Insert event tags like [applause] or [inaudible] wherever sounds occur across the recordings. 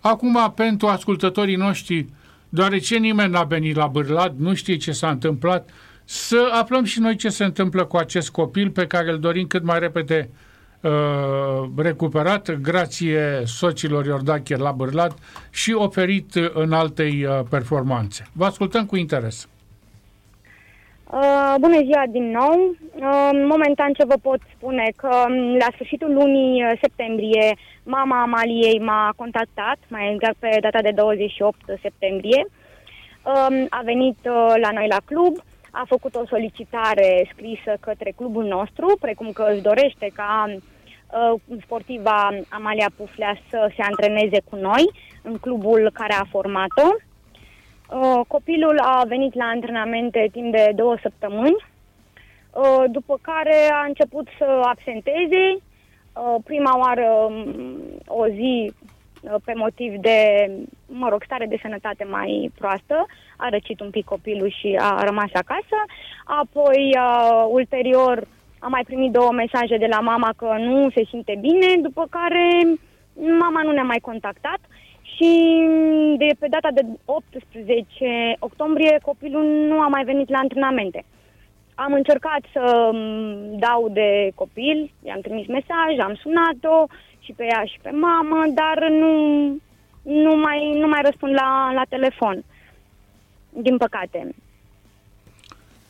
Acum, pentru ascultătorii noștri, deoarece nimeni n-a venit la Bârlad, nu știe ce s-a întâmplat, să aflăm și noi ce se întâmplă cu acest copil pe care îl dorim cât mai repede uh, recuperat grație sociilor Iordache la Bârlad și oferit în altei uh, performanțe. Vă ascultăm cu interes. Uh, bună ziua din nou! Uh, momentan ce vă pot spune că um, la sfârșitul lunii uh, septembrie mama Amaliei m-a contactat, mai exact pe data de 28 septembrie. Uh, a venit uh, la noi la club, a făcut o solicitare scrisă către clubul nostru, precum că își dorește ca uh, sportiva Amalia Puflea să se antreneze cu noi în clubul care a format-o. Uh, copilul a venit la antrenamente timp de două săptămâni, uh, după care a început să absenteze. Uh, prima oară um, o zi uh, pe motiv de, mă rog, stare de sănătate mai proastă, a răcit un pic copilul și a rămas acasă. Apoi, uh, ulterior, a mai primit două mesaje de la mama că nu se simte bine, după care mama nu ne-a mai contactat și de pe data de 18 octombrie copilul nu a mai venit la antrenamente. Am încercat să dau de copil, i-am trimis mesaj, am sunat-o și pe ea și pe mamă, dar nu, nu, mai, nu mai răspund la, la telefon, din păcate.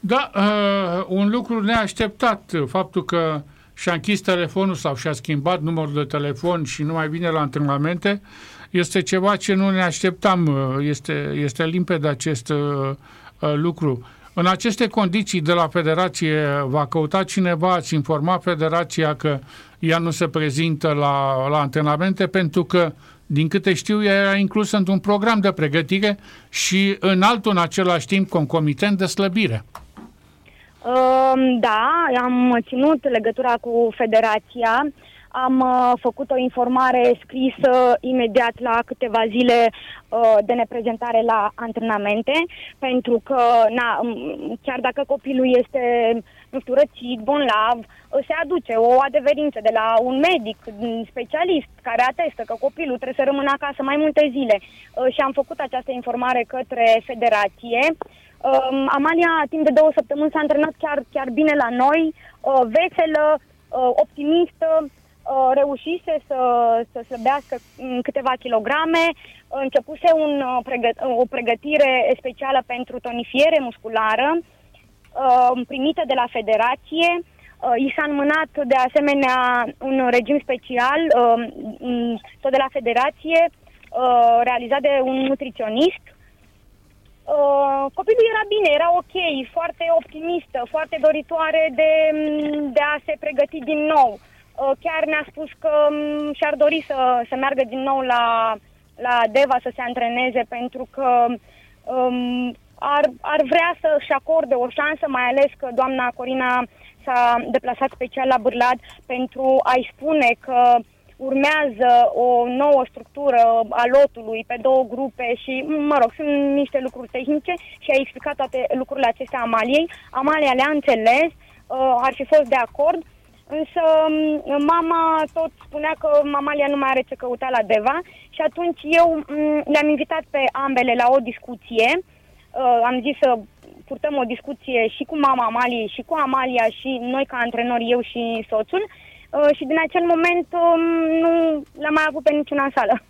Da, uh, un lucru neașteptat, faptul că și-a închis telefonul sau și-a schimbat numărul de telefon și nu mai vine la antrenamente, este ceva ce nu ne așteptam, uh, este, este limpede acest uh, uh, lucru. În aceste condiții de la Federație va căuta cineva, ați informat Federația că ea nu se prezintă la, la antrenamente pentru că, din câte știu, ea era inclusă într-un program de pregătire și în altul, în același timp, concomitent de slăbire. Um, da, am ținut legătura cu Federația. Am uh, făcut o informare scrisă imediat la câteva zile uh, de neprezentare la antrenamente, pentru că na, chiar dacă copilul este, nu știu, răcit, bonlav, se aduce o adeverință de la un medic specialist care atestă că copilul trebuie să rămână acasă mai multe zile uh, și am făcut această informare către federație. Uh, Amalia, timp de două săptămâni, s-a antrenat chiar, chiar bine la noi, uh, veselă, uh, optimistă, Uh, reușise să, să slăbească câteva kilograme, începuse un, uh, pregăt- o pregătire specială pentru tonifiere musculară uh, primită de la federație. I s-a înmânat de asemenea un regim special, tot de la federație, realizat de un nutriționist. Copilul era bine, era ok, foarte optimistă, foarte doritoare de, de a se pregăti din nou. Uh, chiar ne-a spus că um, și-ar dori să, să meargă din nou la, la Deva să se antreneze pentru că um, ar, ar vrea să-și acorde o șansă, mai ales că doamna Corina s-a deplasat special la Bârlad pentru a-i spune că urmează o nouă structură a lotului pe două grupe și, mă rog, sunt niște lucruri tehnice și a explicat toate lucrurile acestea Amaliei. Amalia le-a înțeles, uh, ar fi fost de acord, Însă mama tot spunea că Mamalia nu mai are ce căuta la Deva și atunci eu le-am invitat pe ambele la o discuție. Uh, am zis să purtăm o discuție și cu mama Amaliei și cu Amalia și noi ca antrenori, eu și soțul. Uh, și din acel moment um, nu l-am mai avut pe niciuna în sală.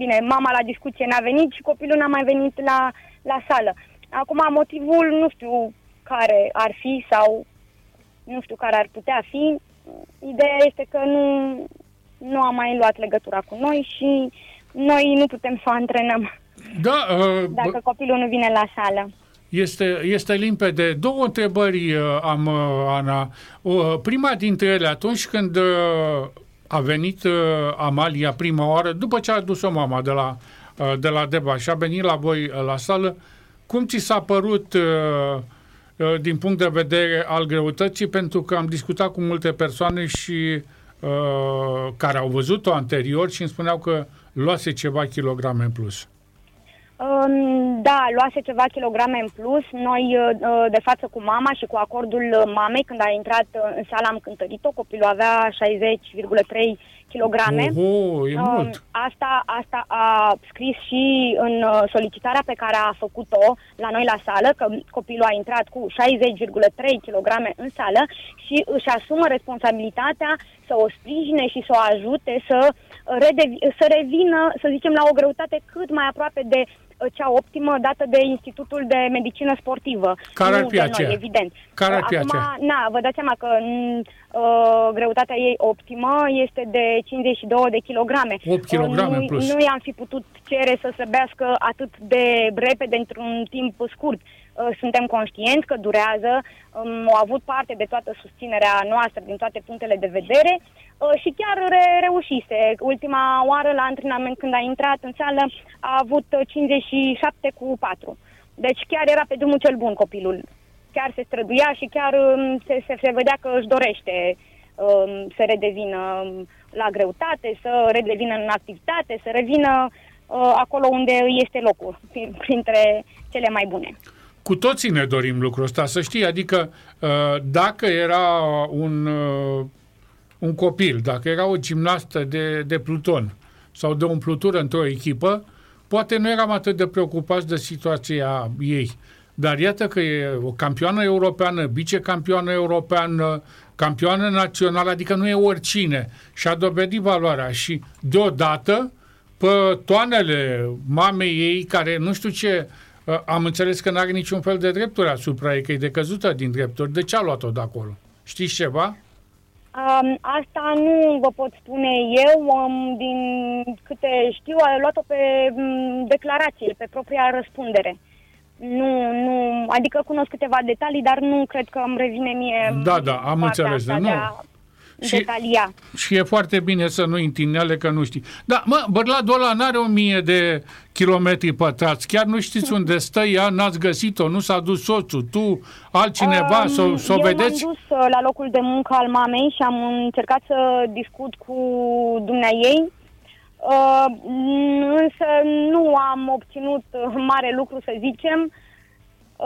Bine, mama la discuție n-a venit și copilul n-a mai venit la, la sală. Acum motivul nu știu care ar fi sau nu știu care ar putea fi, ideea este că nu, nu a mai luat legătura cu noi și noi nu putem să o antrenăm. Da, uh, dacă bă... copilul nu vine la sală. Este, este limpede. Două întrebări uh, am, uh, Ana. Uh, prima dintre ele, atunci când uh, a venit uh, Amalia prima oară, după ce a adus-o mama de la, uh, de la Deba și a venit la voi uh, la sală, cum ți s-a părut uh, Uh, din punct de vedere al greutății, pentru că am discutat cu multe persoane și uh, care au văzut-o anterior și îmi spuneau că luase ceva kilograme în plus. Um, da, luase ceva kilograme în plus. Noi, uh, de față cu mama și cu acordul mamei, când a intrat în sală, am cântărit-o. Copilul avea 60,3 kilograme. Oho, e Um, mult. Asta, asta a scris și în uh, solicitarea pe care a făcut-o la noi la sală, că copilul a intrat cu 60,3 kg în sală și își asumă responsabilitatea să o sprijine și să o ajute să, redevi- să revină, să zicem, la o greutate cât mai aproape de uh, cea optimă dată de Institutul de Medicină Sportivă. Care ar Nu fi de aceea? Noi, evident. Care ar fi Acum, aceea? na, vă dați seama că m, uh, greutatea ei optimă este de 52 de kilograme. 8 kilograme Uh, în plus. Nu, nu i-am fi putut cere să slăbească atât de repede, într-un timp scurt. Uh, Suntem conștienți că durează, um, au avut parte de toată susținerea noastră din toate punctele de vedere uh, și chiar re- reușise. Ultima oară la antrenament când a intrat în sală a avut uh, 57 cu 4. Deci chiar era pe drumul cel bun copilul. Chiar se străduia și chiar um, se, se, se vedea că își dorește um, să redevină um, la greutate, să redevină în activitate, să revină uh, acolo unde îi este locul, prin- printre cele mai bune. Cu toții ne dorim lucrul ăsta, să știi, adică uh, dacă era un, uh, un copil, dacă era o gimnastă de, de pluton sau de umplutură într-o echipă, poate nu eram atât de preocupați de situația ei. Dar iată că e o campioană europeană, vicecampioană europeană, campioană națională, adică nu e oricine. Și a dovedit valoarea și deodată pe toanele mamei ei, care nu știu ce, uh, am înțeles că nu are niciun fel de drepturi asupra ei, că e decăzută din drepturi. De ce a luat-o de acolo? Știți ceva? Um, asta nu vă pot spune eu, um, din câte știu, a luat-o pe um, declarație, pe propria răspundere. Nu, nu, adică cunosc câteva detalii, dar nu cred că îmi revine mie Da, da, am partea înțeles, asta nu. de a Și- detalia. Și e foarte bine să nu intri în ele, că nu știi. Da, mă, Bărladul ăla n-are o mie de kilometri pătrați. Chiar nu știți unde stă ea, n-ați găsit-o, nu s-a dus soțul, tu, altcineva, să, Um, să o eu vedeți? m-am dus uh, la locul de muncă al mamei și am încercat să discut cu dumnea ei, uh, însă nu am obținut uh, mare lucru, să zicem.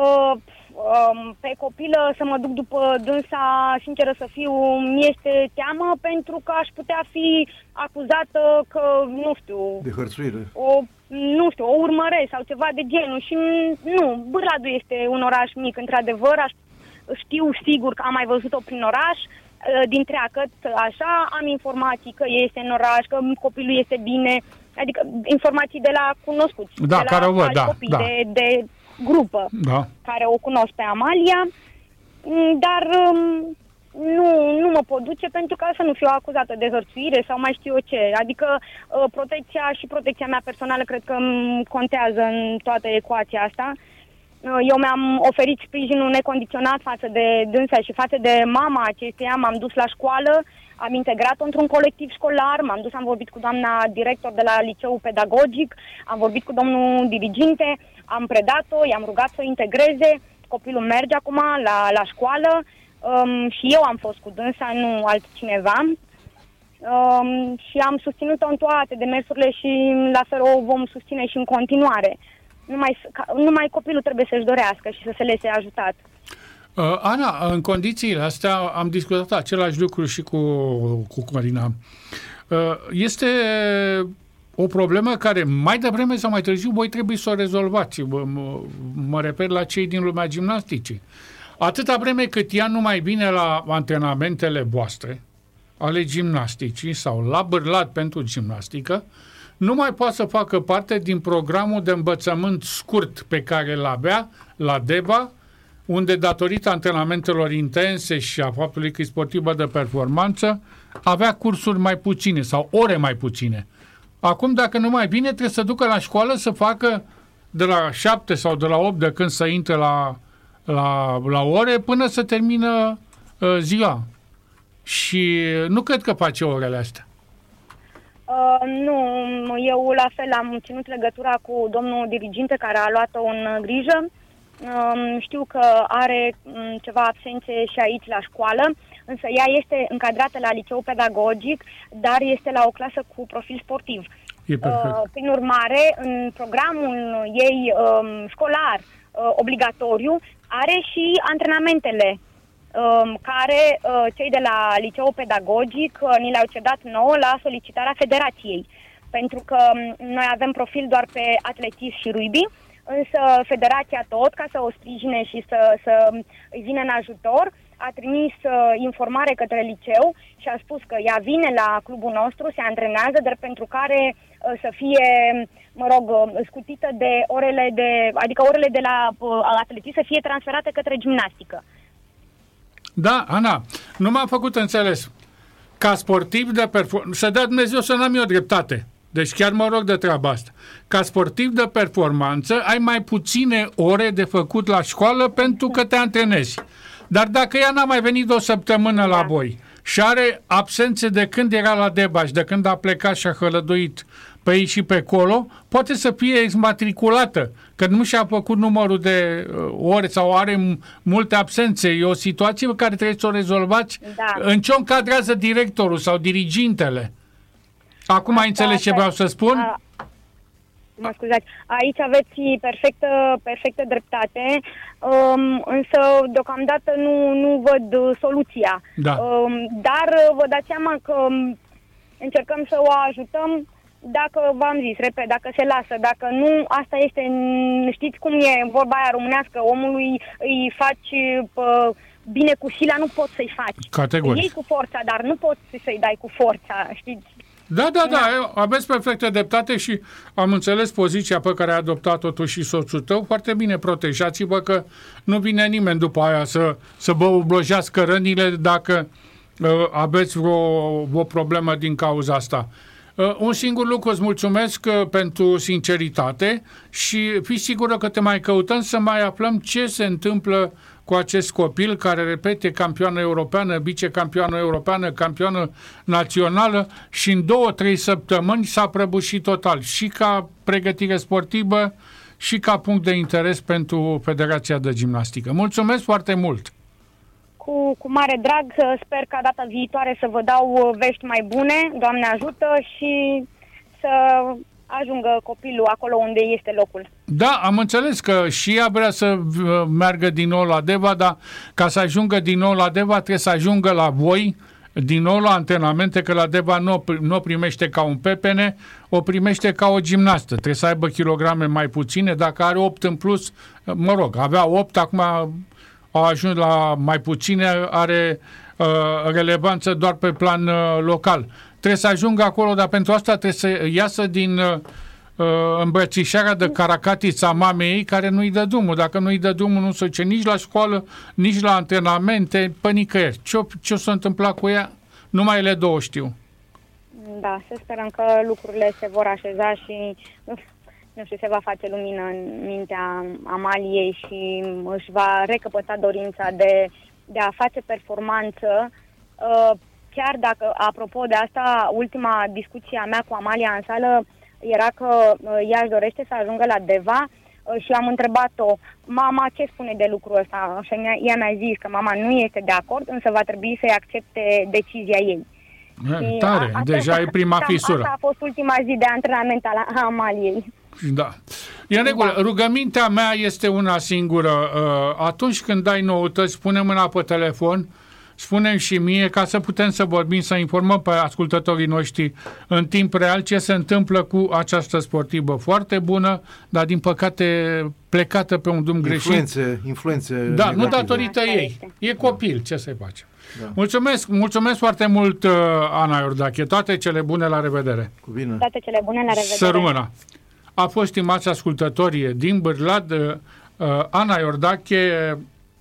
Uh, um, pe copilă să mă duc după dânsa, sinceră să fiu, mi este teamă pentru că aș putea fi acuzată că, nu știu, De hărțuire. o, nu știu, o urmăresc sau ceva de genul și m, nu, Bârladu este un oraș mic, într-adevăr, aș, știu sigur că am mai văzut-o prin oraș, uh, din treacăt, așa, am informații că este în oraș, că copilul este bine, adică informații de la cunoscuți, Da, de la care o văd, alți da, copii, da. De, de grupă Da. care o cunosc pe Amalia, mm, dar um, nu, nu mă pot duce pentru ca să nu fiu acuzată de hărțuire sau mai știu eu ce. Adică uh, protecția și protecția mea personală cred că mm, contează în toată ecuația asta. Uh, Eu mi-am oferit sprijinul necondiționat față de dânsa și față de mama acesteia. M-am dus la școală, am integrat-o într-un colectiv școlar, m-am dus, am vorbit cu doamna director de la liceu pedagogic, am vorbit cu domnul diriginte, am predat-o, i-am rugat să o integreze, copilul merge acum la, la școală um, și eu am fost cu dânsa, nu altcineva. Um, și am susținut-o în toate demersurile și la fel o vom susține și în continuare. Numai, s- ca- numai copilul trebuie să-și dorească și să se lese ajutat. Uh, Ana, în condițiile astea am discutat același lucru și cu, cu Corina. Uh, este o problemă care mai devreme sau mai târziu voi trebuie să o rezolvați. Mă, mă, mă refer la cei din lumea gimnasticii. Atâta vreme cât ea nu mai vine la antrenamentele voastre, ale gimnasticii sau la bârlat pentru gimnastică, nu mai poate să facă parte din programul de învățământ scurt pe care îl avea la DEVA, unde datorită antrenamentelor intense și a faptului că e sportivă de performanță, avea cursuri mai puține sau ore mai puține. Acum, dacă nu mai vine, trebuie să ducă la școală să facă de la 7 sau de la 8 de când să intre la, la, la ore până să termină uh, ziua. Și nu cred că face orele astea. Uh, nu, eu la fel am ținut legătura cu domnul diriginte care a luat-o în grijă. Um, știu că are um, ceva absențe și aici la școală, însă ea este încadrată la liceu pedagogic, dar este la o clasă cu profil sportiv. E perfect. Uh, prin urmare, în programul ei um, școlar uh, obligatoriu, are și antrenamentele um, care uh, cei de la Liceul Pedagogic uh, ni le-au cedat nouă la solicitarea federației. Pentru că um, noi avem profil doar pe atletism și rugby, însă federația tot, ca să o sprijine și să, să îi vină în ajutor, a trimis uh, informare către liceu și a spus că ea vine la clubul nostru, se antrenează, dar pentru care uh, să fie, mă rog, uh, scutită de orele de, adică orele de la uh, atletism să fie transferate către gimnastică. Da, Ana, nu m-am făcut înțeles. Ca sportiv de performanță, să dea Dumnezeu să n-am eu dreptate. Deci chiar mă rog de treaba asta. Ca sportiv de performanță ai mai puține ore de făcut la școală pentru că te antrenezi. Dar dacă ea n-a mai venit o săptămână la Da. voi și are absențe de când era la Debaș, de când a plecat și a hălăduit pe aici și pe acolo, poate să fie exmatriculată, că nu și-a făcut numărul de uh, ore sau are m- multe absențe. E o situație pe care trebuie să o rezolvați. Da. În ce o încadrează directorul sau dirigintele? Acum ai înțeles ce asta- vreau să spun? A, mă scuzați, aici aveți perfectă, perfectă dreptate, um, însă deocamdată nu, nu văd uh, soluția. Da. Um, dar uh, vă dați seama că um, încercăm să o ajutăm dacă, v-am zis, repet, dacă se lasă, dacă nu, asta este, mm, știți cum e vorba aia românească, omului îi faci pă, bine cu sila, nu poți să-i faci. Categoric. Îi iei cu forța, dar nu poți să-i dai cu forța, știți? Da, da, da, aveți perfectă dreptate și am înțeles poziția pe care a adoptat-o tu și soțul tău. Foarte bine, protejați-vă că nu vine nimeni după aia să, să vă oblojească rănile dacă uh, aveți vreo, vreo problemă din cauza asta. Uh, un singur lucru îți mulțumesc uh, pentru sinceritate și fi sigură că te mai căutăm să mai aflăm ce se întâmplă cu acest copil care, repete, campioană europeană, vicecampioană europeană, campioană națională și în două, trei săptămâni s-a prăbușit total și ca pregătire sportivă și ca punct de interes pentru Federația de Gimnastică. Mulțumesc foarte mult! Cu, cu mare drag, uh, sper ca data viitoare să vă dau uh, vești mai bune, Doamne ajută, și să ajungă copilul acolo unde este locul. Da, am înțeles că și ea vrea să uh, meargă din nou la Deva, dar ca să ajungă din nou la Deva trebuie să ajungă la voi, din nou la antrenamente, că la Deva nu, o pri- nu o primește ca un pepene, o primește ca o gimnastă. Trebuie să aibă kilograme mai puține, dacă are 8 în plus, uh, mă rog, avea 8, acum au ajuns la mai puține, are uh, relevanță doar pe plan uh, local. Trebuie să ajungă acolo, dar pentru asta trebuie să iasă din uh, uh, îmbrățișarea de caracatița mamei ei care nu-i dă drumul. Dacă nu-i dă drumul, nu se duce nici la școală, nici la antrenamente, pe nicăieri. Ce o, ce o să întâmpla cu ea? Numai ele două știu. Da, să sperăm că lucrurile se vor așeza și [laughs] nu știu, se va face lumină în mintea Amaliei și își va recăpăta dorința de, de a face performanță. Uh, Chiar dacă, apropo de asta, ultima discuție a mea cu Amalia în sală era că uh, ea își dorește să ajungă la Deva uh, și am întrebat-o, mama, ce spune de lucrul ăsta? Și ea- ea mi-a zis că mama nu este de acord, însă va trebui să-i accepte decizia ei. E, Și tare, a- asta- deja e prima cam fisură. Asta a fost ultima zi de antrenament al a Amaliei. Da. E în regulă. Rugămintea mea este una singură. Uh, Atunci când dai noutăți, pune mâna pe telefon, spunem și mie ca să putem să vorbim, să informăm pe ascultătorii noștri în timp real ce se întâmplă cu această sportivă foarte bună, dar din păcate plecată pe un drum greșit. Influențe, influențe Da, nu negative. datorită Asta ei. este. E copil, ce să-i facem. Da. Mulțumesc, mulțumesc foarte mult, uh, Ana Iordache. Toate cele bune, la revedere. Cu bine. Toate cele bune, la revedere! Să rămână. A fost, stimați ascultătorii, din Bârlad, uh, Ana Iordache,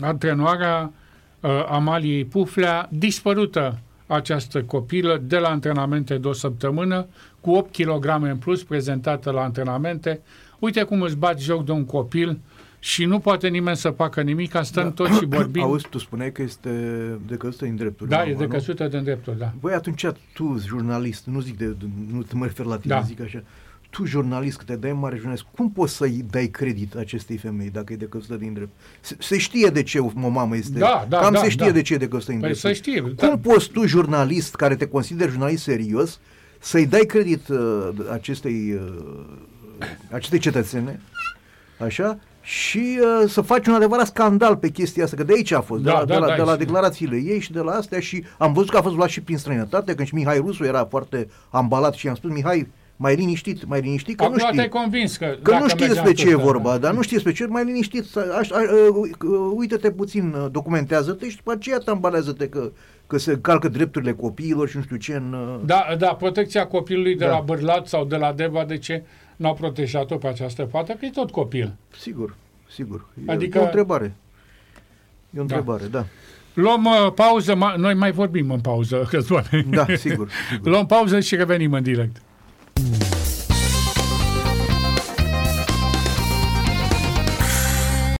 antrenoarea uh, Amaliei Puflea, dispărută această copilă de la antrenamente de o săptămână, cu 8 kg în plus, prezentată la antrenamente. Uite cum îți bați joc de un copil și nu poate nimeni să facă nimic, stăm toți și [coughs] vorbim. Auzi, tu spuneai că este decăzută în drepturi. Da, mama, e nu? decăsută de dreptul, da. Băi, atunci tu, jurnalist, nu zic de, nu te mă refer la tine, Da. zic așa, tu, jurnalist, că te dai mare jurnalist, cum poți să-i dai credit acestei femei dacă e decăzută din drept? Se, se știe de ce o mamă este, Da, da, cam da, se știe da. de ce e decăzută din Păi drept. să știe. Cum Da. poți tu, jurnalist, care te consideri jurnalist serios, să-i dai credit uh, acestei, uh, acestei cetățene, așa, și uh, să faci un adevărat scandal pe chestia asta, că de aici a fost, Da, de, la, da, de, la, da, de la și- declarațiile ei și de la astea și am văzut că a fost luat și prin străinătate, când și Mihai Rusu era foarte ambalat și i-am spus, Mihai, mai liniștit, mai liniștit, că Acum nu știi. te-ai convins că... Că dacă nu știi mergeam despre ce e peste- vorba, dar nu știi despre ce, mai liniștit, să- aș, a, a, uite-te puțin, uh, documentează-te și după aceea tambalează-te că, că se calcă drepturile copiilor și nu știu ce în... uh, Da, da, protecția copilului de Da. la Bârlat sau de la Deva, de ce n-au protejat-o pe această fată? Că e tot copil. Sigur, sigur. E, Adică- e o întrebare. E o Da. întrebare, da. Luăm uh, pauză, ma- noi mai vorbim în pauză, [laughs] Căzboane. Da, sigur. sigur. Luăm pauză și revenim în direct.